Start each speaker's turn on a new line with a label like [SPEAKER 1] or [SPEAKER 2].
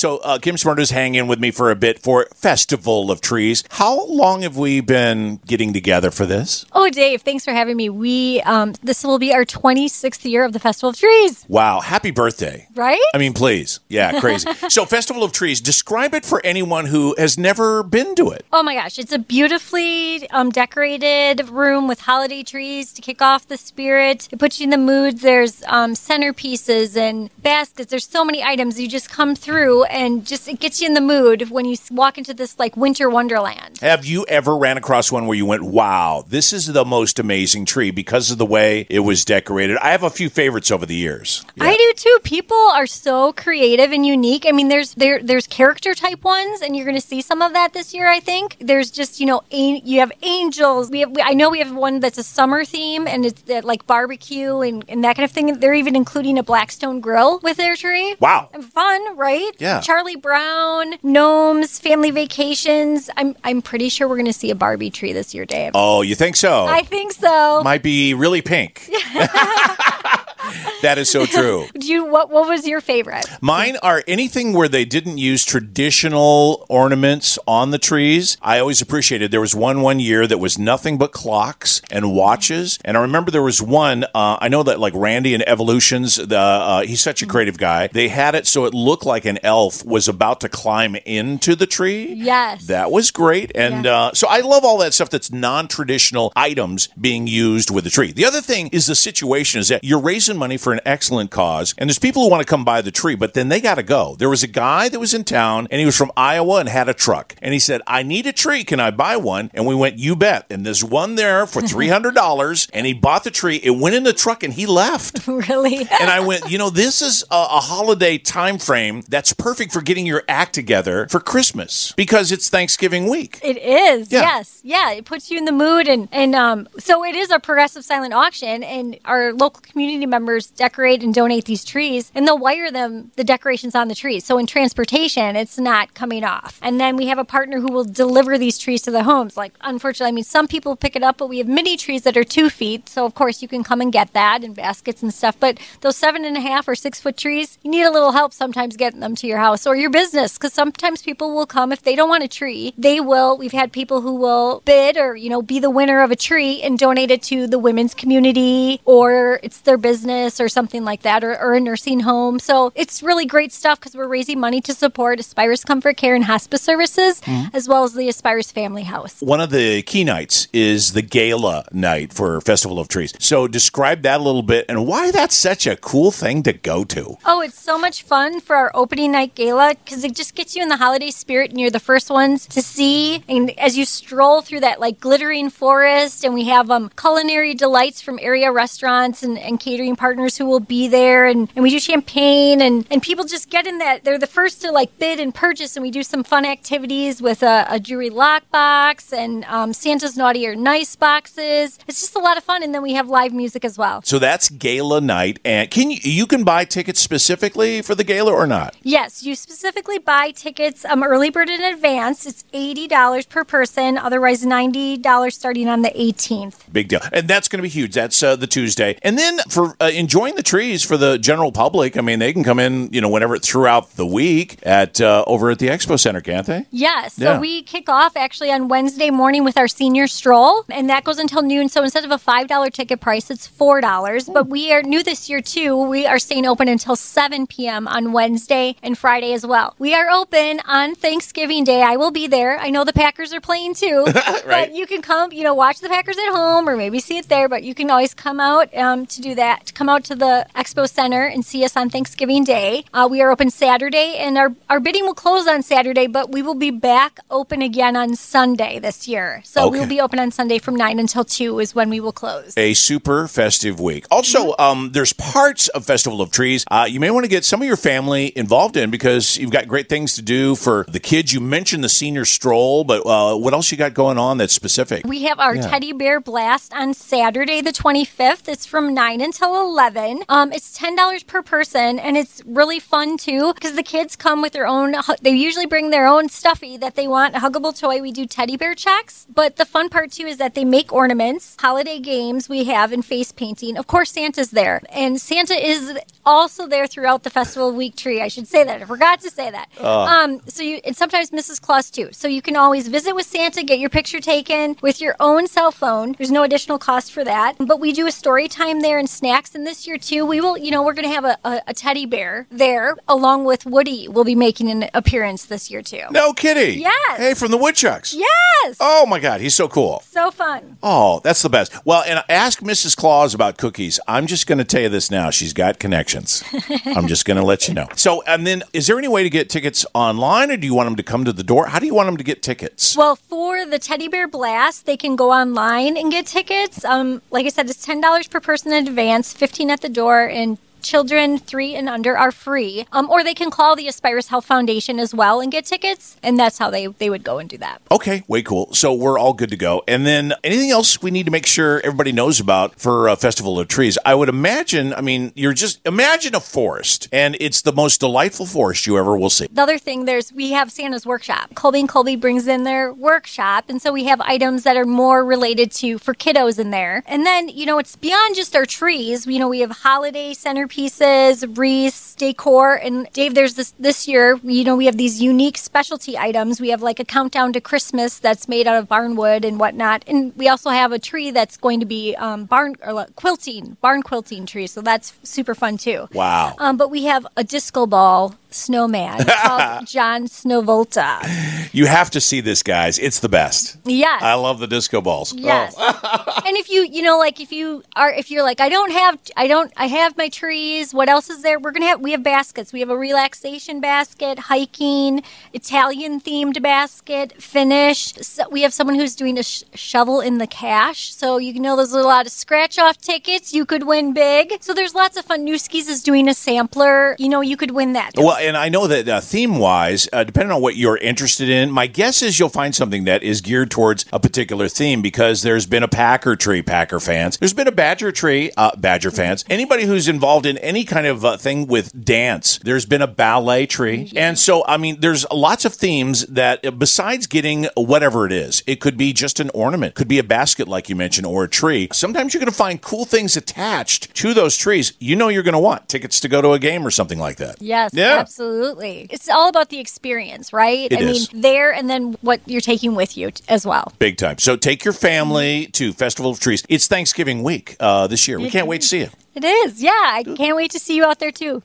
[SPEAKER 1] So uh, Kim Smerda's hanging with me for a bit for Festival of Trees. How long have we been getting together for this?
[SPEAKER 2] Oh, Dave, thanks for having me. We um, this will be our 26th year of the Festival of Trees,
[SPEAKER 1] Wow, happy birthday.
[SPEAKER 2] right?
[SPEAKER 1] I mean, please. Yeah, crazy. so, Festival of Trees, describe it for anyone who has never been to it.
[SPEAKER 2] Oh my gosh, it's a beautifully um, decorated room with holiday trees to kick off the spirit. It puts you in the mood. There's um, centerpieces and baskets. There's so many items. You just come through and just it gets you in the mood when you walk into this like winter wonderland.
[SPEAKER 1] Have you ever ran across one where you went, wow, this is the most amazing tree because of the way it was decorated? I have a few favorites over the years.
[SPEAKER 2] I do too. People are so creative and unique. I mean, there's there there's character type ones, and you're going to see some of that this year. I think there's just you know an- you have angels. We have we, I know we have one that's a summer theme, and it's that like barbecue and, and that kind of thing. They're even including a Blackstone grill with their tree.
[SPEAKER 1] Wow.
[SPEAKER 2] Fun, right?
[SPEAKER 1] Yeah.
[SPEAKER 2] Charlie Brown, gnomes, family vacations. I'm I'm pretty sure we're going to see a Barbie tree this year, Dave.
[SPEAKER 1] Oh, you think so?
[SPEAKER 2] I think so.
[SPEAKER 1] Might be really pink. that is so true.
[SPEAKER 2] Do you what what was your favorite?
[SPEAKER 1] Mine are anything where they didn't use traditional ornaments on the trees. I always appreciated. There was one one year that was nothing but clocks and watches, and I remember there was one. Uh, I know that like Randy and Evolutions, the uh, he's such a creative guy. They had it so it looked like an elf was about to climb into the tree.
[SPEAKER 2] Yes.
[SPEAKER 1] That was great. And
[SPEAKER 2] Yeah.
[SPEAKER 1] uh, so I love all that stuff that's non traditional items being used with the tree. The other thing is the situation is that you're raising money for an excellent cause, and there's people who want to come buy the tree, but then they got to go. There was a guy that was in town, and he was from Iowa and had a truck. And he said, I need a tree. Can I buy one? And we went, You bet. And there's one there for $300. and he bought the tree. It went in the truck, and he left.
[SPEAKER 2] really?
[SPEAKER 1] And I went, you know, this is a, a holiday time frame that's perfect for getting your act together for Christmas because it's Thanksgiving week.
[SPEAKER 2] It is,
[SPEAKER 1] Yeah.
[SPEAKER 2] yes, yeah. It puts you in the mood, and and um, so it is a progressive silent auction, and our local community members decorate and donate these trees, and they'll wire them the decorations on the trees. So in transportation, it's not coming off. And then we have a partner who will deliver these trees to the homes. Like unfortunately, I mean, some people pick it up, but we have mini trees that are two feet, so of course you can come and get that in baskets and stuff. But those seven and a half or six foot trees, you need a little help sometimes getting them to your house or your business because sometimes people will come if they don't want a tree. They will. We've had people who will bid or you know be the winner of a tree and donate it to the women's community or it's their business or something like that or, or a nursing home. So it's really great stuff because we're raising money to support Aspirus Comfort Care and Hospice Services as well as the Aspirus Family House.
[SPEAKER 1] One of the key nights is the gala night for Festival of Trees. So describe that a little bit and why that's such a cool thing to go to.
[SPEAKER 2] Oh, it's so much fun for our opening night gala because it just gets you in the holiday spirit, and you're the first ones to see. And as you stroll through that like glittering forest, and we have um, culinary delights from area restaurants and, and catering partners who will be there, and, and we do champagne, and, and people just get in that. They're the first to like bid and purchase, and we do some fun activities with a, a jewelry lockbox and um, Santa's naughty or nice boxes. It's just a lot of fun, and then we have live music as well.
[SPEAKER 1] So that's gala night and can you you can buy tickets specifically for the gala or not?
[SPEAKER 2] Yes, you specifically buy tickets um, early bird in advance. It's eighty dollars per person. Otherwise, ninety dollars starting on the eighteenth.
[SPEAKER 1] Big deal. And that's going to be huge. That's uh, the Tuesday. And then for uh, enjoying the trees for the general public, I mean, they can come in, you know, whenever throughout the week at uh, over at the Expo Center, can't they?
[SPEAKER 2] Yes, so we kick off actually on Wednesday morning with our senior stroll, and that goes until noon. So instead of a five dollar ticket price, it's four dollars. But we are new this year too. We are staying open until seven p.m. on Wednesday and Friday as well. We are open on Thanksgiving Day. I will be there. I know the Packers are playing too, but you can come, you know, watch the Packers at home or maybe see it there. But you can always come out um, to do that. To come out to the Expo Center and see us on Thanksgiving Day. Uh, we are open Saturday, and our our bidding will close on Saturday, but we will be back open again on Sunday this year. So we will be open on Sunday from nine until two is when we will close.
[SPEAKER 1] A super festive week. Also, um, there's parts of Festival of Trees uh, you may want to get some of your family involved in because you've got great things to do for the kids. You mentioned the senior stroll, but uh, what else you got going on that's specific?
[SPEAKER 2] We have our
[SPEAKER 1] Yeah.
[SPEAKER 2] teddy bear blast on Saturday, the 25th. It's from 9 until 11. Um, it's $10 per person, and it's really fun too because the kids come with their own, they usually bring their own stuffy that they want, a huggable toy. We do teddy bear checks. But the fun part too is that they make ornaments, holiday games we have, and face painting. Of course, Santa's there. And Santa is also there throughout the Festival Week tree. I should say that. I forgot to say that.
[SPEAKER 1] Oh.
[SPEAKER 2] Um, so you and sometimes Mrs. Claus too. So you can always visit with Santa, get your picture taken with your own cell phone. There's no additional cost for that. But we do a story time there and snacks. And this year too, we will. You know, we're going to have a, a, a teddy bear there along with Woody. Will be making an appearance this year too.
[SPEAKER 1] No kitty.
[SPEAKER 2] Yes.
[SPEAKER 1] Hey, from the Woodchucks.
[SPEAKER 2] Yes.
[SPEAKER 1] Oh my God, he's so cool.
[SPEAKER 2] So fun.
[SPEAKER 1] Oh, that's the best. Well, and ask Mrs. Claus about cookies. I'm just going to tell you this now. She's got connections. I'm just going to let you know. So, and then is there any way to get tickets online or do you want them to come to the door? How do you want them to get tickets?
[SPEAKER 2] Well, for the Teddy Bear Blast, they can go online and get tickets. Um, like I said, it's ten dollars per person in advance, fifteen at the door, and children three and under are free. Um, or they can call the Aspirus Health Foundation as well and get tickets, and that's how they they would go and do that.
[SPEAKER 1] Okay, way cool. So we're all good to go. And then anything else we need to make sure everybody knows about for uh, Festival of Trees? I would imagine. I mean, you're just imagine a forest, and it's the most delightful forest you ever will see.
[SPEAKER 2] The other thing, there's we have Santa's workshop. Colby and Colby brings in their workshop, and so we have items that are more related to for kiddos in there. And then you know it's beyond just our trees. You know we have holiday centerpieces, wreaths, decor, and Dave, there's this this year. You know we have these unique specialty items. We have like a countdown to Christmas that's made out of barnwood and whatnot, and we also have a tree that's going to be um, barn or quilting, barn quilting tree. So that's super fun too.
[SPEAKER 1] Wow.
[SPEAKER 2] Um, but we have a disco ball snowman called John Snowvolta.
[SPEAKER 1] You have to see this, guys. It's the best.
[SPEAKER 2] Yes.
[SPEAKER 1] I love the disco balls. Oh.
[SPEAKER 2] Yes.
[SPEAKER 1] Oh.
[SPEAKER 2] and if you, you know, like if you are, if you're like, I don't have, I don't, I have my trees. What else is there? We're gonna have, we have baskets. We have a relaxation basket, hiking, Italian themed basket, finish. So we have someone who's doing a sh- shovel in the cash. So you know, there's a lot of scratch off tickets. You could win big. So there's lots of fun. Newski's is doing a sampler. You know, you could win that.
[SPEAKER 1] Well, and I know that uh, theme wise, uh, depending on what you're interested in, my guess is you'll find something that is geared towards a particular theme because there's been a Packer tree, Packer fans. There's been a Badger tree, uh, Badger fans. Anybody who's involved in any kind of uh, thing with dance, there's been a ballet tree. And so, I mean, there's lots of themes that, uh, besides getting whatever it is, it could be just an ornament, could be a basket, like you mentioned, or a tree. Sometimes you're going to find cool things attached to those trees. You know, you're going to want tickets to go to a game or something like that.
[SPEAKER 2] Yes,
[SPEAKER 1] Yeah.
[SPEAKER 2] Absolutely. It's all about the experience, right?
[SPEAKER 1] It
[SPEAKER 2] I
[SPEAKER 1] is.
[SPEAKER 2] mean, there and then what you're taking with you t- as well.
[SPEAKER 1] Big time. So take your family to Festival of Trees. It's Thanksgiving week uh, this year. We can't wait to see you.
[SPEAKER 2] It is. Yeah, I can't wait to see you out there too.